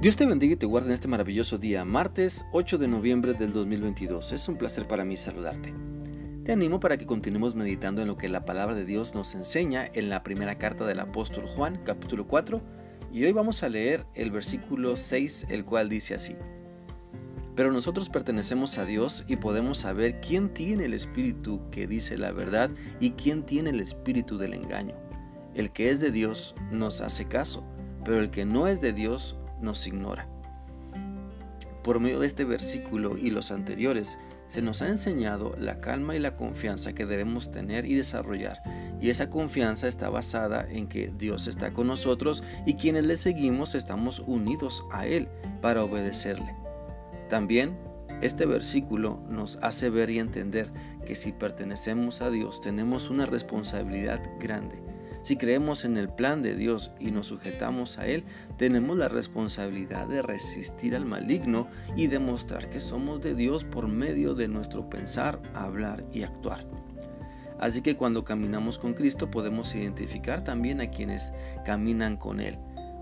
Dios te bendiga y te guarde en este maravilloso día, martes 8 de noviembre del 2022. Es un placer para mí saludarte. Te animo para que continuemos meditando en lo que la palabra de Dios nos enseña en la primera carta del apóstol Juan, capítulo 4, y hoy vamos a leer el versículo 6, el cual dice así. Pero nosotros pertenecemos a Dios y podemos saber quién tiene el espíritu que dice la verdad y quién tiene el espíritu del engaño. El que es de Dios nos hace caso, pero el que no es de Dios nos ignora. Por medio de este versículo y los anteriores, se nos ha enseñado la calma y la confianza que debemos tener y desarrollar. Y esa confianza está basada en que Dios está con nosotros y quienes le seguimos estamos unidos a Él para obedecerle. También este versículo nos hace ver y entender que si pertenecemos a Dios tenemos una responsabilidad grande si creemos en el plan de Dios y nos sujetamos a Él, tenemos la responsabilidad de resistir al maligno y demostrar que somos de Dios por medio de nuestro pensar, hablar y actuar. Así que cuando caminamos con Cristo podemos identificar también a quienes caminan con Él.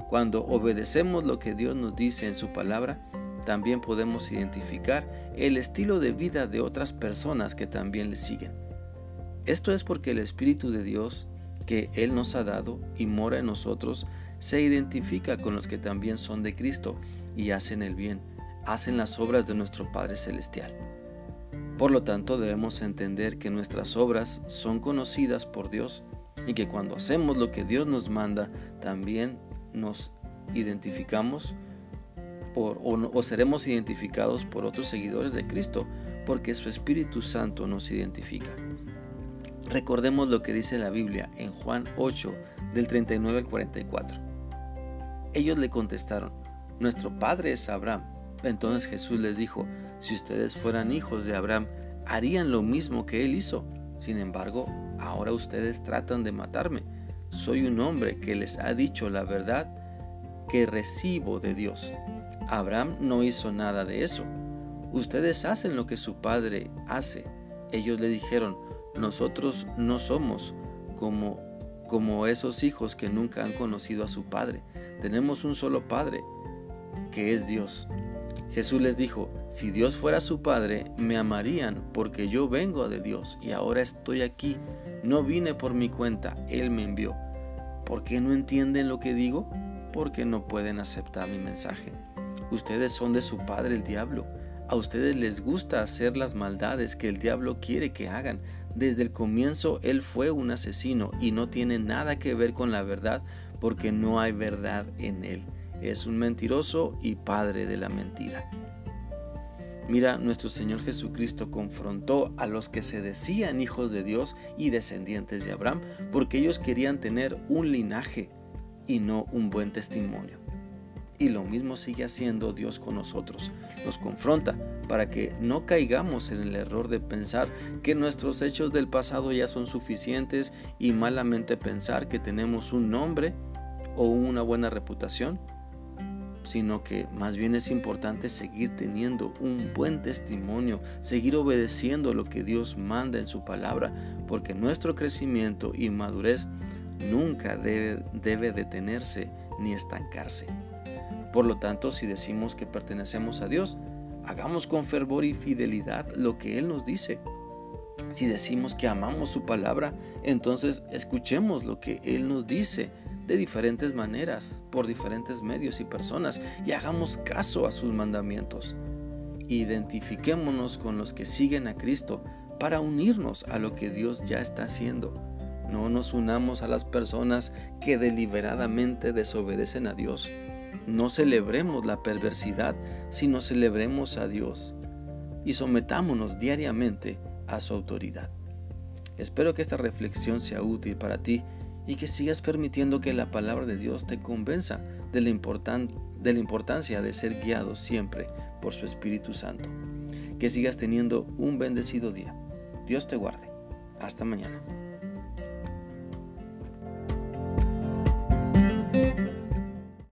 Cuando obedecemos lo que Dios nos dice en su palabra, también podemos identificar el estilo de vida de otras personas que también le siguen. Esto es porque el Espíritu de Dios que Él nos ha dado y mora en nosotros, se identifica con los que también son de Cristo y hacen el bien, hacen las obras de nuestro Padre Celestial. Por lo tanto, debemos entender que nuestras obras son conocidas por Dios y que cuando hacemos lo que Dios nos manda, también nos identificamos o seremos identificados por otros seguidores de Cristo, porque su Espíritu Santo nos identifica. Recordemos lo que dice la Biblia en Juan 8 del 39 al 44. Ellos le contestaron, nuestro padre es Abraham. Entonces Jesús les dijo, si ustedes fueran hijos de Abraham, harían lo mismo que él hizo. Sin embargo, ahora ustedes tratan de matarme. Soy un hombre que les ha dicho la verdad que recibo de Dios. Abraham no hizo nada de eso. Ustedes hacen lo que su padre hace. Ellos le dijeron, nosotros no somos como, como esos hijos que nunca han conocido a su Padre. Tenemos un solo Padre, que es Dios. Jesús les dijo, si Dios fuera su Padre, me amarían porque yo vengo de Dios y ahora estoy aquí. No vine por mi cuenta, Él me envió. ¿Por qué no entienden lo que digo? Porque no pueden aceptar mi mensaje. Ustedes son de su Padre el diablo a ustedes les gusta hacer las maldades que el diablo quiere que hagan. Desde el comienzo él fue un asesino y no tiene nada que ver con la verdad porque no hay verdad en él. Es un mentiroso y padre de la mentira. Mira, nuestro Señor Jesucristo confrontó a los que se decían hijos de Dios y descendientes de Abraham porque ellos querían tener un linaje y no un buen testimonio. Y lo mismo sigue haciendo Dios con nosotros. Nos confronta para que no caigamos en el error de pensar que nuestros hechos del pasado ya son suficientes y malamente pensar que tenemos un nombre o una buena reputación, sino que más bien es importante seguir teniendo un buen testimonio, seguir obedeciendo lo que Dios manda en su palabra, porque nuestro crecimiento y madurez nunca debe, debe detenerse ni estancarse. Por lo tanto, si decimos que pertenecemos a Dios, hagamos con fervor y fidelidad lo que Él nos dice. Si decimos que amamos su palabra, entonces escuchemos lo que Él nos dice de diferentes maneras, por diferentes medios y personas, y hagamos caso a sus mandamientos. Identifiquémonos con los que siguen a Cristo para unirnos a lo que Dios ya está haciendo. No nos unamos a las personas que deliberadamente desobedecen a Dios no celebremos la perversidad, sino celebremos a Dios y sometámonos diariamente a su autoridad. Espero que esta reflexión sea útil para ti y que sigas permitiendo que la palabra de Dios te convenza de la, de la importancia de ser guiado siempre por su Espíritu Santo. Que sigas teniendo un bendecido día. Dios te guarde. Hasta mañana.